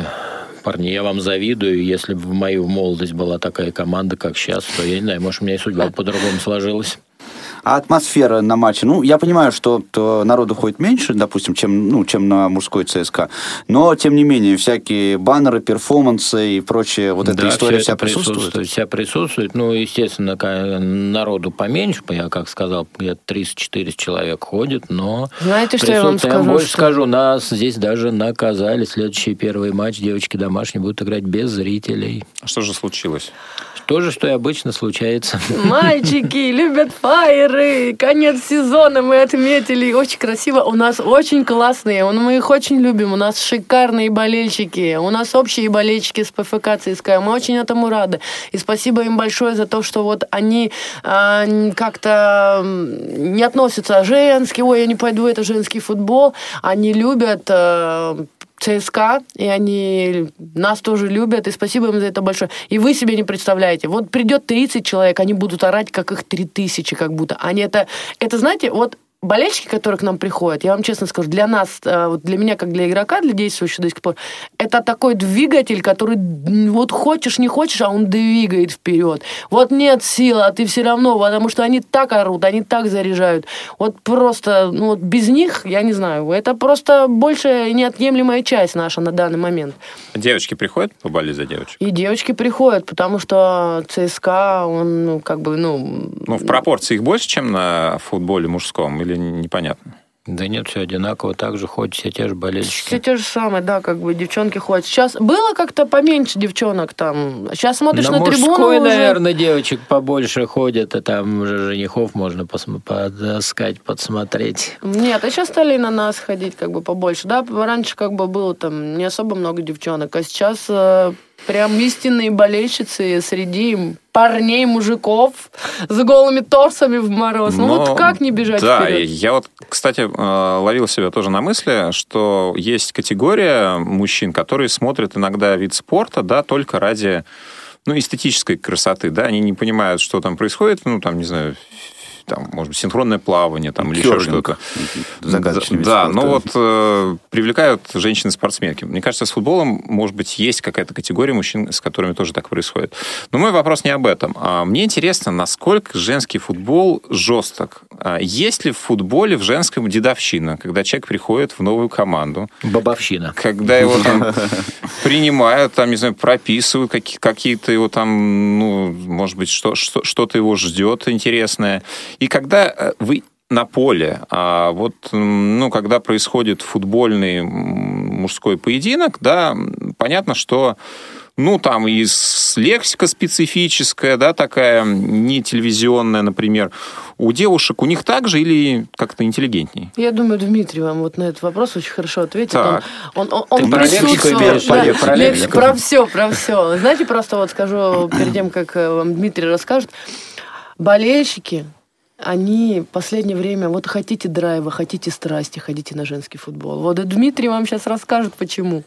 парни, я вам завидую. Если бы в мою молодость была такая команда, как сейчас, то я не знаю, может, у меня и судьба по-другому сложилась. А атмосфера на матче, ну, я понимаю, что то народу ходит меньше, допустим, чем, ну, чем на мужской ЦСКА, но, тем не менее, всякие баннеры, перформансы и прочее, вот эта Да, история всё вся это присутствует? Вся присутствует. Ну, естественно, народу поменьше, я как сказал, где-то 300-400 человек ходит, но... Знаете, что я вам скажу? больше Что- скажу, нас здесь даже наказали. Следующий первый матч девочки домашние будут играть без зрителей. Что же случилось? То же, что и обычно случается. Мальчики любят фаеры. Конец сезона мы отметили. Очень красиво. У нас очень классные. Мы их очень любим. У нас шикарные болельщики. У нас общие болельщики с ПФК ЦСКА. Мы очень этому рады. И спасибо им большое за то, что вот они н- как-то не относятся женский. Ой, я не пойду, это женский футбол. Они любят э, ЦСКА, и они нас тоже любят, и спасибо им за это большое. И вы себе не представляете, вот придет 30 человек, они будут орать, как их 3000, как будто. Они это, это знаете, вот болельщики, которые к нам приходят, я вам честно скажу, для нас, э, вот для меня, как для игрока, для действующего до сих пор, это такой двигатель, который вот хочешь, не хочешь, а он двигает вперед. Вот нет сил, а ты все равно, потому что они так орут, они так заряжают. Вот просто, ну вот без них, я не знаю, это просто большая неотъемлемая часть наша на данный момент. Девочки приходят поболеть за девочек? И девочки приходят, потому что ЦСКА, он, ну, как бы, ну... Ну, в пропорции их больше, чем на футболе мужском, или непонятно? Да нет, все одинаково. Так же ходят все те же Все болельщики. те же самые, да, как бы девчонки ходят. Сейчас было как-то поменьше девчонок там. Сейчас смотришь на, на трибуну мужской, уже... наверное, девочек побольше ходят, а там уже женихов можно посм- подыскать, подсмотреть. Нет, а сейчас стали на нас ходить как бы побольше. Да, раньше как бы было там не особо много девчонок, а сейчас э, прям истинные болельщицы среди парней, мужиков с голыми торсами в мороз. Ну Но, вот как не бежать Да, вперед? я вот, кстати, э, ловил себя тоже на мысли, что есть категория мужчин, которые смотрят иногда вид спорта, да, только ради ну, эстетической красоты, да, они не понимают, что там происходит, ну, там, не знаю, там, может быть, синхронное плавание там, или еще что-то. Загадочный Да, спорта. но вот э, привлекают женщины-спортсменки. Мне кажется, с футболом, может быть, есть какая-то категория мужчин, с которыми тоже так происходит. Но мой вопрос не об этом. А Мне интересно, насколько женский футбол жесток. А Есть ли в футболе в женском дедовщина, когда человек приходит в новую команду, Бабовщина. когда его там принимают, там, не знаю, прописывают, какие- какие-то его там, ну, может быть, что, что, что-то его ждет интересное. И когда э, вы на поле, а вот, ну, когда происходит футбольный мужской поединок, да, понятно, что ну, там и лексика специфическая, да, такая, не телевизионная, например. У девушек у них так же или как-то интеллигентней? Я думаю, Дмитрий вам вот на этот вопрос очень хорошо ответит. Так. Он, он, он, Ты он про лексику присутствовал. в виду? Про лек- лексику? про все, про все. Знаете, просто вот скажу перед тем, как э, вам Дмитрий расскажет. Болельщики, они в последнее время, вот хотите драйва, хотите страсти, ходите на женский футбол. Вот и Дмитрий вам сейчас расскажет, почему.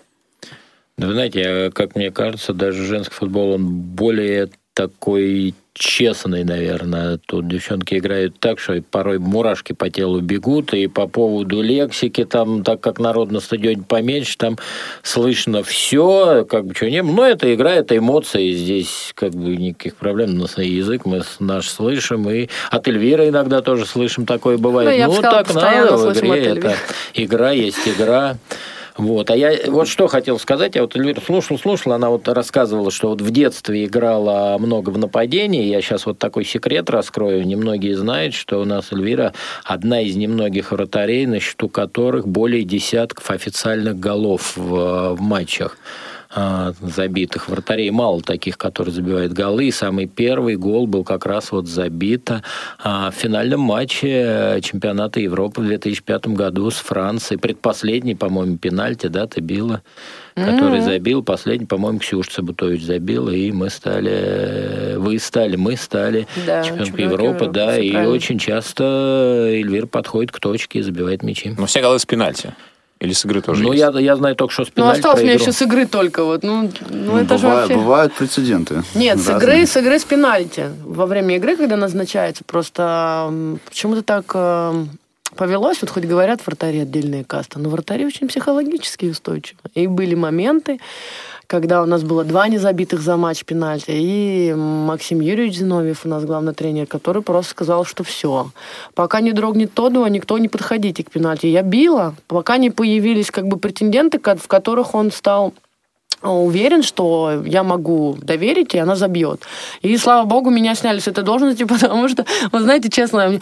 Да знаете, как мне кажется, даже женский футбол, он более такой честный, наверное. Тут девчонки играют так, что порой мурашки по телу бегут, и по поводу лексики, там, так как народ на стадионе поменьше, там слышно все, как бы что не было. Но это игра, это эмоции, здесь как бы никаких проблем. На свой язык мы наш слышим, и от Эльвиры иногда тоже слышим, такое бывает. Ну, ну, сказала, так надо в игре, это игра есть игра. Вот. А я вот что хотел сказать, я вот Эльвиру слушал, слушал, она вот рассказывала, что вот в детстве играла много в нападении. Я сейчас вот такой секрет раскрою. Немногие знают, что у нас Эльвира одна из немногих вратарей, на счету которых более десятков официальных голов в, в матчах. А, забитых вратарей. Мало таких, которые забивают голы. И самый первый гол был как раз вот забит а, в финальном матче чемпионата Европы в 2005 году с Францией. Предпоследний, по-моему, пенальти, да, ты била, который Мгм. забил. Последний, по-моему, Ксюша Цабутович забил. И мы стали... Вы стали, мы стали Да, чемпионкой Европы. Европы, Да, и правильно. очень часто Эльвир подходит к точке и забивает мячи. Но все голы с пенальти. Или с игры тоже Ну, есть? я, я знаю только, что с Ну, пенальти осталось мне проиграл. еще с игры только. Вот. Ну, ну, это же бывают, вообще... бывают прецеденты. Нет, с Разные. игры, с игры с пенальти. Во время игры, когда назначается, просто м, почему-то так э, повелось, вот хоть говорят вратари отдельные касты, но вратари очень психологически устойчивы. И были моменты, когда у нас было два незабитых за матч пенальти, и Максим Юрьевич Зиновьев, у нас главный тренер, который просто сказал, что все, пока не дрогнет Тодуа, никто не подходите к пенальти. Я била, пока не появились как бы претенденты, в которых он стал уверен, что я могу доверить, и она забьет. И, слава богу, меня сняли с этой должности, потому что, вы знаете, честно,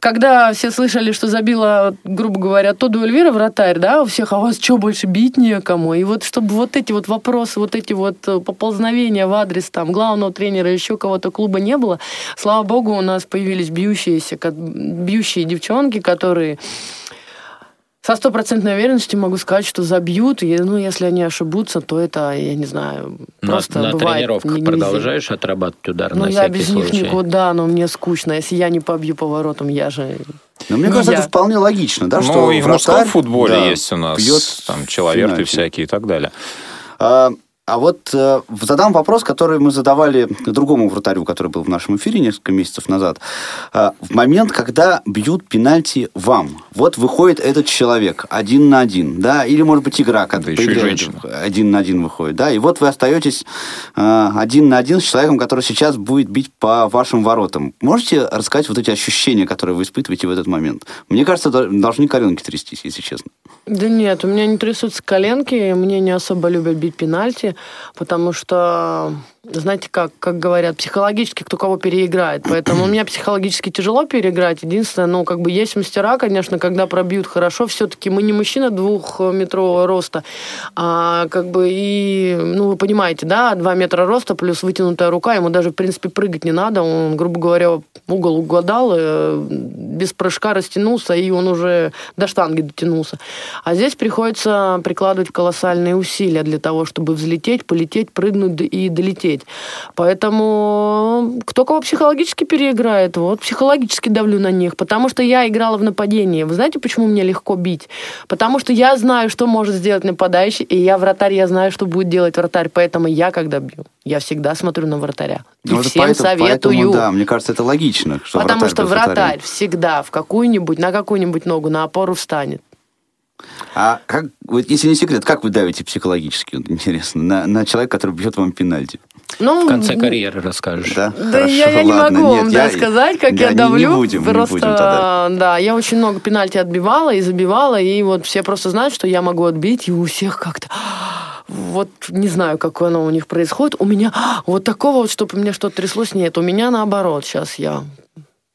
когда все слышали, что забила, грубо говоря, Тоду Эльвира вратарь, да, у всех, а вас что, больше бить некому? И вот чтобы вот эти вот вопросы, вот эти вот э, поползновения в адрес там главного тренера, еще кого-то клуба не было, слава богу, у нас появились бьющиеся, бьющие девчонки, которые со стопроцентной уверенностью могу сказать, что забьют. И, ну, если они ошибутся, то это, я не знаю, На, просто на бывает тренировках не- не везде. продолжаешь отрабатывать удар Ну, на я без них случай? никуда, но мне скучно. Если я не побью поворотом, я же... Но мне Ну, кажется, я- это вполне логично, да, ну, что и в мужском футболе да, есть у нас бьет там человеки пенальти. всякие и так далее. А, а вот э, задам вопрос, который мы задавали другому вратарю, который был в нашем эфире несколько месяцев назад. А, в момент, когда бьют пенальти вам, вот выходит этот человек один на один, да, или, может быть, игра, когда Да еще женщина. один на один выходит, да, и вот вы остаетесь э, один на один с человеком, который сейчас будет бить по вашим воротам. Можете рассказать вот эти ощущения, которые вы испытываете в этот момент? Мне кажется, до- должны коленки трястись, если честно. Да нет, у меня не трясутся коленки, мне не особо любят бить пенальти, потому что, знаете, как, как говорят, психологически кто кого переиграет. Поэтому у меня психологически тяжело переиграть. Единственное, ну, как бы есть мастера, конечно, когда пробьют хорошо. Все-таки мы не мужчина двухметрового роста, а как бы и, ну, вы понимаете, да, два метра роста плюс вытянутая рука, ему даже, в принципе, прыгать не надо. Он, грубо говоря, угол угадал, э, без прыжка растянулся, и он уже до штанги дотянулся. А здесь приходится прикладывать колоссальные усилия для того, чтобы взлететь, полететь, прыгнуть и долететь. Поэтому кто кого психологически переиграет, вот психологически давлю на них, потому что я играла в нападении. Вы знаете, почему мне легко бить? Потому что я знаю, что может сделать нападающий, и я вратарь, я знаю, что будет делать вратарь, поэтому я, когда бью, я всегда смотрю на вратаря. И Ну, всем поэтому- советую. поэтому, да, мне кажется, это логично, что Потому вратарь что вратарь всегда в какую-нибудь, на какую-нибудь ногу, на опору встанет. А как, вот если не секрет, как вы давите психологически, вот интересно, на, на человека, который бьет вам пенальти? Ну, В конце карьеры расскажешь. Да, Да Хорошо, я, я не могу нет, вам я- да, сказать, как да, я не- давлю. Не будем, не просто, будем тогда. да, я очень много пенальти отбивала и забивала, и вот все просто знают, что я могу отбить, и у всех как-то вот не знаю, как оно у них происходит. У меня вот такого вот, чтобы у меня что-то тряслось, нет. У меня наоборот. Сейчас я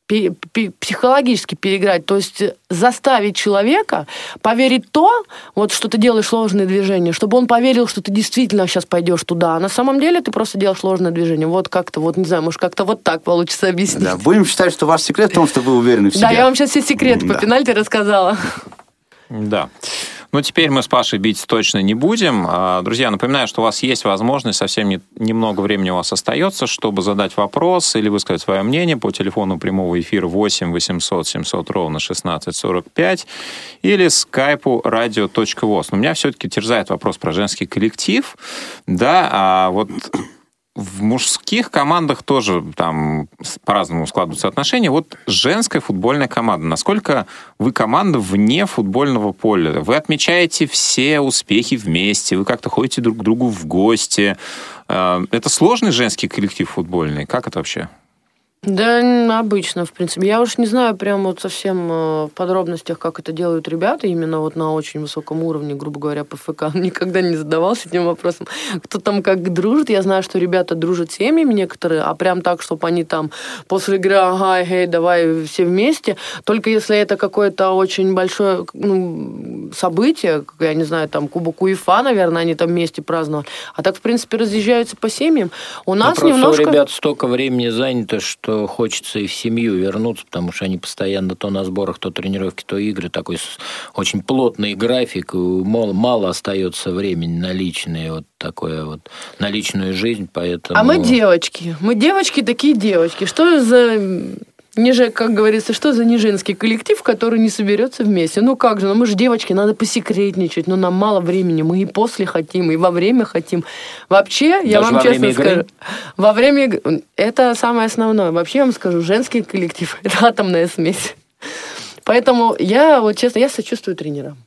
психологически переиграть, то есть заставить человека поверить то, вот что ты делаешь сложные движения, чтобы он поверил, что ты действительно сейчас пойдешь туда, а на самом деле ты просто делаешь сложное движение. Вот как-то, вот не знаю, может как-то вот так получится объяснить. Да, будем считать, что ваш секрет в том, что вы уверены в себе. Да, я вам сейчас все секреты по пенальти рассказала. Да. Ну, теперь мы с Пашей бить точно не будем. А, Друзья, напоминаю, что у вас есть возможность, совсем не- немного времени у вас остается, чтобы задать вопрос или высказать свое мнение по телефону прямого эфира 8 800 700 ровно 1645 или скайпу radio.voz. Но меня все-таки терзает вопрос про женский коллектив. Да, а вот в мужских командах тоже там по-разному складываются отношения. Вот женская футбольная команда. Насколько вы команда вне футбольного поля? Вы отмечаете все успехи вместе, вы как-то ходите друг к другу в гости. Э, Это сложный женский коллектив футбольный? Как это вообще? Да, обычно, в принципе. Я уж не знаю прям вот совсем э, в подробностях, как это делают ребята, именно вот на очень высоком уровне, грубо говоря, ПФК. Никогда не задавался этим вопросом. Кто там как дружит. Я знаю, что ребята дружат семьями некоторые, а прям так, чтобы они там после игры, ага, эй, давай все вместе. Только если это какое-то очень большое ну, событие, я не знаю, там Кубок УЕФА, наверное, они там вместе праздновали. А так, в принципе, разъезжаются по семьям. У нас просто немножко... у ребят столько времени занято, что хочется и в семью вернуться, потому что они постоянно то на сборах, то тренировки, то игры. Такой очень плотный график, мало, мало остается времени на личные, вот такое вот, на личную жизнь, поэтому... А мы девочки. Мы девочки такие девочки. Что за ниже, как говорится, что за неженский коллектив, который не соберется вместе? Ну как же, ну мы же девочки, надо посекретничать, но нам мало времени, мы и после хотим, и во время хотим. Вообще, я Даже вам во честно время игры? скажу, во время это самое основное. Вообще я вам скажу, женский коллектив это атомная смесь. Поэтому я, вот честно, я сочувствую тренерам.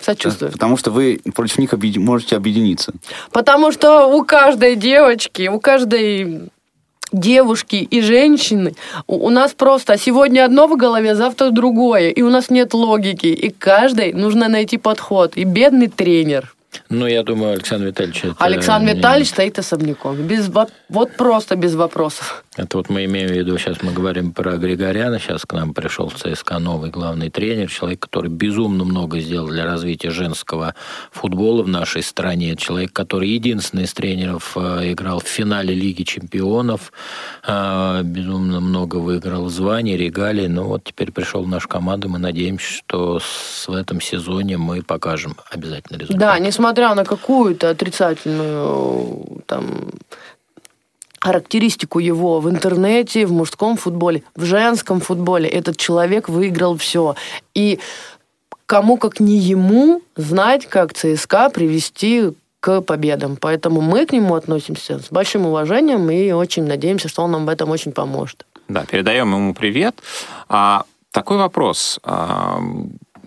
Сочувствую. Потому что вы против них объеди- можете объединиться. Потому что у каждой девочки, у каждой девушки и женщины у, нас просто сегодня одно в голове, завтра другое, и у нас нет логики, и каждой нужно найти подход. И бедный тренер. Ну, я думаю, Александр Витальевич... это Александр не- Витальевич стоит особняком. Без, во- вот просто без вопросов. Это вот мы имеем в виду, сейчас мы говорим про Григоряна, сейчас к нам пришел в ЦСКА новый главный тренер, человек, который безумно много сделал для развития женского футбола в нашей стране, человек, который единственный из тренеров э, играл в финале Лиги Чемпионов, э, безумно много выиграл званий, регалий, ну вот теперь пришел в нашу команду, мы надеемся, что в этом сезоне мы покажем обязательно результат. Да, несмотря на какую-то отрицательную там характеристику его в интернете, в мужском футболе, в женском футболе, этот человек выиграл все. И кому как не ему знать, как ЦСКА привести к победам. Поэтому мы к нему относимся с большим уважением и очень надеемся, что он нам в этом очень поможет. Да, передаем ему привет. А, такой вопрос. А,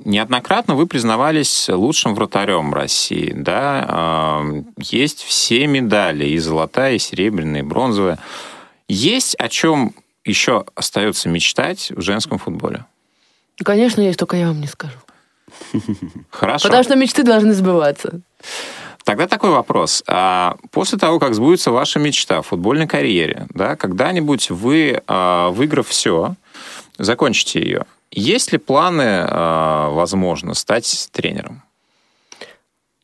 неоднократно вы признавались лучшим вратарем России, да? А, есть все медали, и золотая, и серебряная, и бронзовая. Есть о чем еще остается мечтать в женском футболе? Конечно, есть, только я вам не скажу. Хорошо. Потому что мечты должны сбываться. Тогда такой вопрос. А после того, как сбудется ваша мечта в футбольной карьере, да, когда-нибудь вы, а, выиграв все, закончите ее, есть ли планы, а, возможно, стать тренером?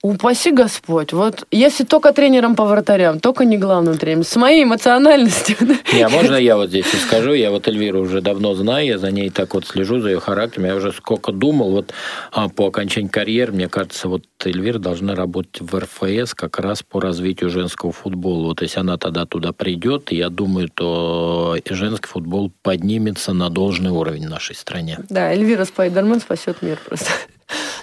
Упаси Господь. Вот если только тренером по вратарям, только не главным тренером. С моей эмоциональностью. Не, а можно я вот здесь скажу? Я вот Эльвиру уже давно знаю, я за ней так вот слежу, за ее характером. Я уже сколько думал, вот а, по окончании карьеры, мне кажется, вот Эльвира должна работать в РФС как раз по развитию женского футбола. Вот если она тогда туда придет, я думаю, то и женский футбол поднимется на должный уровень в нашей стране. Да, Эльвира Спайдермен спасет мир просто.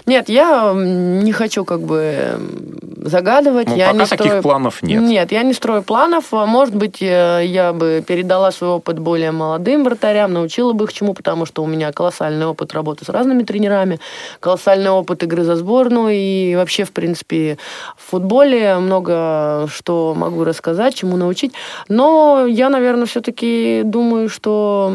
Нет, я не хочу как бы м, загадывать. Ну, я пока не таких строю... планов нет. Нет, я не строю планов. А, Может быть, э, я бы передала свой опыт более молодым вратарям, научила бы их чему, потому что у меня колоссальный опыт работы с разными тренерами, колоссальный опыт игры за сборную и вообще, в принципе, в футболе много что могу рассказать, чему научить. Но я, наверное, все-таки думаю, что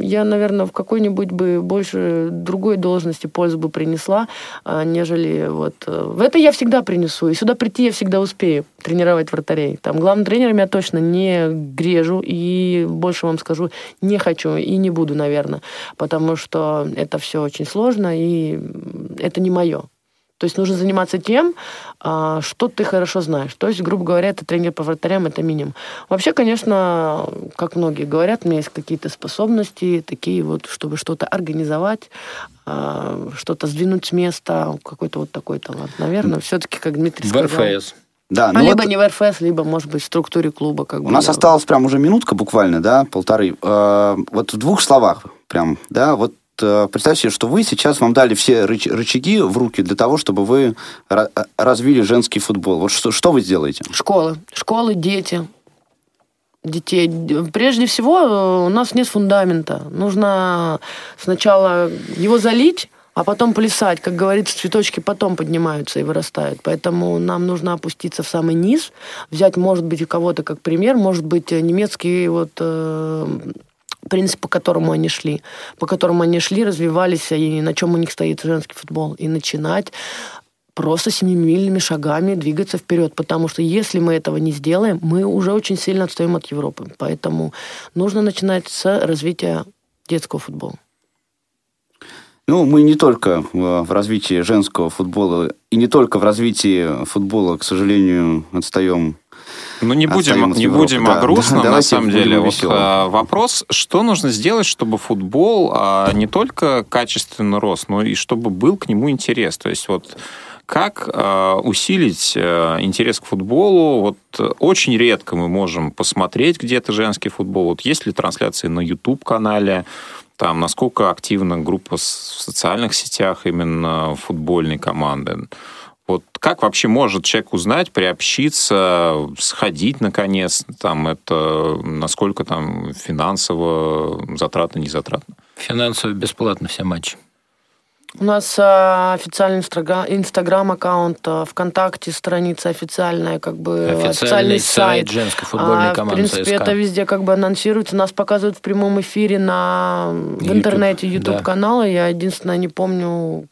я, наверное, в какой-нибудь бы больше другой должности пользу бы принесла, нежели вот... э, В это я всегда принесу, и сюда прийти я всегда успею тренировать вратарей. Там главным тренером я точно не грежу, и больше вам скажу, не хочу и не буду, наверное, потому что это все очень сложно, и это не мое. То есть нужно заниматься тем, а, что ты хорошо знаешь. То есть, грубо говоря, это тренер по вратарям, это минимум. Вообще, конечно, как многие говорят, у меня есть какие-то способности такие вот, чтобы что-то организовать, а, что-то сдвинуть с места, какой-то вот такой талант. Наверное, все-таки, как Дмитрий В сказал. РФС. Да, А ну либо вот не в РФС, либо, может быть, в структуре клуба. Как у бы нас я- осталась прям уже минутка буквально, да, полторы. Э, Вот в двух словах прям, да, вот э, представьте себе, что вы сейчас вам дали все рыч- рычаги в руки для того, чтобы вы ра- развили женский футбол. Вот что, что вы сделаете? Школы. Школы, дети. Детей. Прежде всего, э, у нас нет фундамента. Нужно сначала его залить, а потом плясать. Как говорится, цветочки потом поднимаются и вырастают. Поэтому нам нужно опуститься в самый низ, взять, может быть, у кого-то как пример, может быть, немецкий вот э, принцип, по которому они шли, по которому они шли, развивались, и на чем у них стоит женский футбол, и начинать просто семимильными шагами двигаться вперед, потому что если мы этого не сделаем, мы уже очень сильно отстаем от Европы. Поэтому нужно начинать с развития детского футбола. Ну, мы не только в развитии женского футбола и не только в развитии футбола, к сожалению, отстаем ну, не будем, не Европы. будем да, о грустном, да, на самом деле. Вот, а, вопрос, что нужно сделать, чтобы футбол а, не только качественно рос, но и чтобы был к нему интерес. То есть вот как э, усилить э, интерес к футболу? Вот очень редко мы можем посмотреть где-то женский футбол. Вот есть ли трансляции на YouTube-канале? Там, насколько активна группа в социальных сетях именно футбольной команды? Вот как вообще может человек узнать, приобщиться, сходить наконец, там это насколько там финансово затратно, не затратно? Финансово бесплатно все матчи. У нас а, официальный инстаграм-аккаунт, а, ВКонтакте страница официальная, как бы официальный, официальный сайт. сайт женской футбольной а, команды В принципе, ЦСКА. это везде как бы анонсируется. Нас показывают в прямом эфире на, в интернете YouTube канала. Да. Я единственное не помню,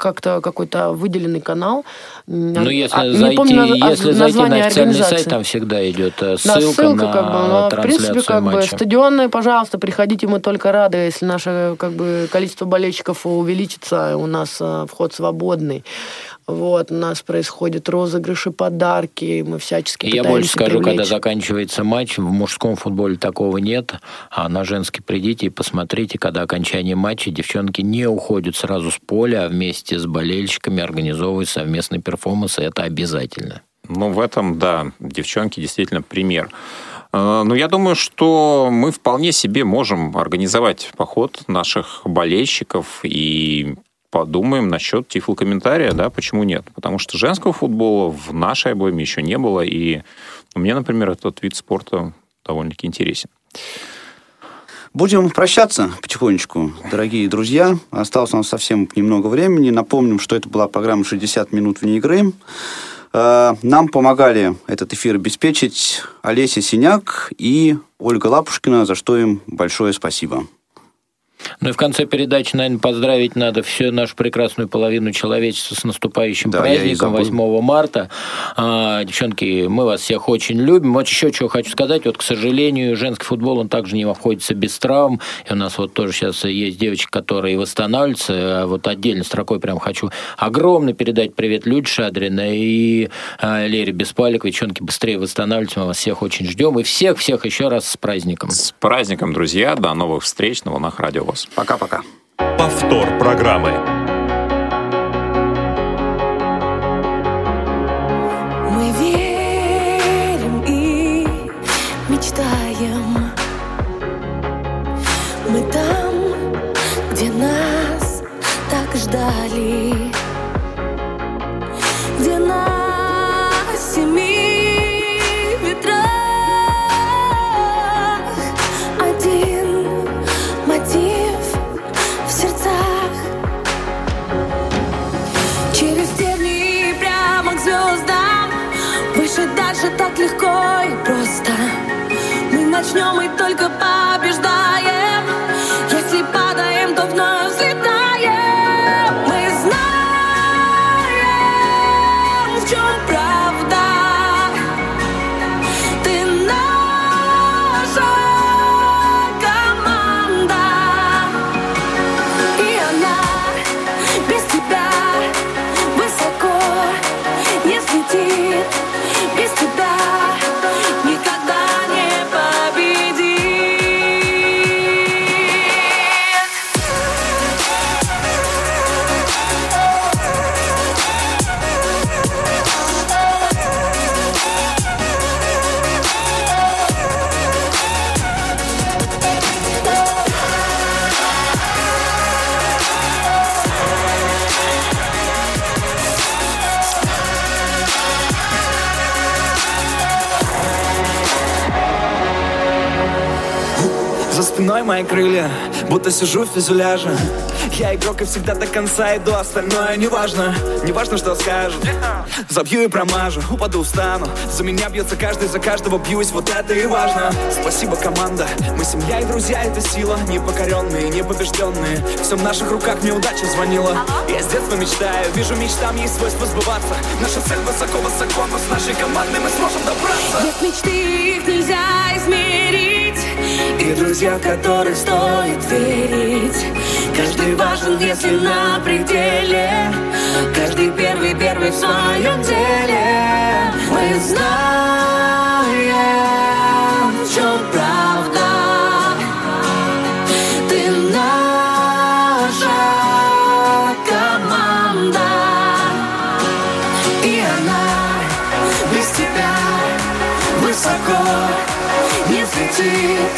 как-то какой-то выделенный канал. Ну, если а, зайти, помню, если зайти на официальный сайт, там всегда идет э, ссылка, да, ссылка на как бы, но, В принципе, как матча. бы, стадионные, пожалуйста, приходите, мы только рады, если наше как бы, количество болельщиков увеличится, у нас э, вход свободный. Вот, у нас происходят розыгрыши, подарки, мы всячески Я больше скажу, привлечь. когда заканчивается матч, в мужском футболе такого нет, а на женский придите и посмотрите, когда окончание матча девчонки не уходят сразу с поля, а вместе с болельщиками организовывают совместный перформанс, и это обязательно. Ну, в этом, да, девчонки действительно пример. Э, ну, я думаю, что мы вполне себе можем организовать поход наших болельщиков и подумаем насчет тифлокомментария, да, почему нет? Потому что женского футбола в нашей обойме еще не было, и мне, например, этот вид спорта довольно-таки интересен. Будем прощаться потихонечку, дорогие друзья. Осталось у нас совсем немного времени. Напомним, что это была программа «60 минут вне игры». Э, нам помогали этот эфир обеспечить Олеся Синяк и Ольга Лапушкина, за что им большое спасибо. Ну и в конце передачи, наверное, поздравить надо всю нашу прекрасную половину человечества с наступающим да, праздником 8 марта. А, девчонки, мы вас всех очень любим. Вот еще чего хочу сказать. Вот, к сожалению, женский футбол, он также не обходится без травм. И у нас вот тоже сейчас есть девочки, которые восстанавливаются. А вот отдельно строкой прям хочу огромный передать привет Люде Шадрина и а, Лере Беспаликовой. Девчонки, быстрее восстанавливайтесь. Мы вас всех очень ждем. И всех-всех еще раз с праздником. С праздником, друзья. До новых встреч на Волнах Радио ВОЗ. Пока-пока. Повтор программы. Мы верим и мечтаем. Мы там, где нас так ждали. Мои крылья, будто сижу в фюзеляже Я игрок и всегда до конца иду Остальное не важно, не важно, что скажут. Забью и промажу, упаду, встану За меня бьется каждый, за каждого бьюсь Вот это и важно. Спасибо, команда. Мы семья и друзья, это сила. Непокоренные, непобежденные. Все в наших руках, неудача звонила. Я с детства мечтаю, вижу мечтам есть свойство сбываться. Наша цель высоко-высоко, но с нашей командой мы сможем добраться. Нет мечты, их нельзя измерить. И друзья, в которых стоит верить Каждый важен, если на пределе. Каждый первый, первый в своем деле. Мы знаем, в чем правда. Ты наша команда. И она без тебя высоко не взлетит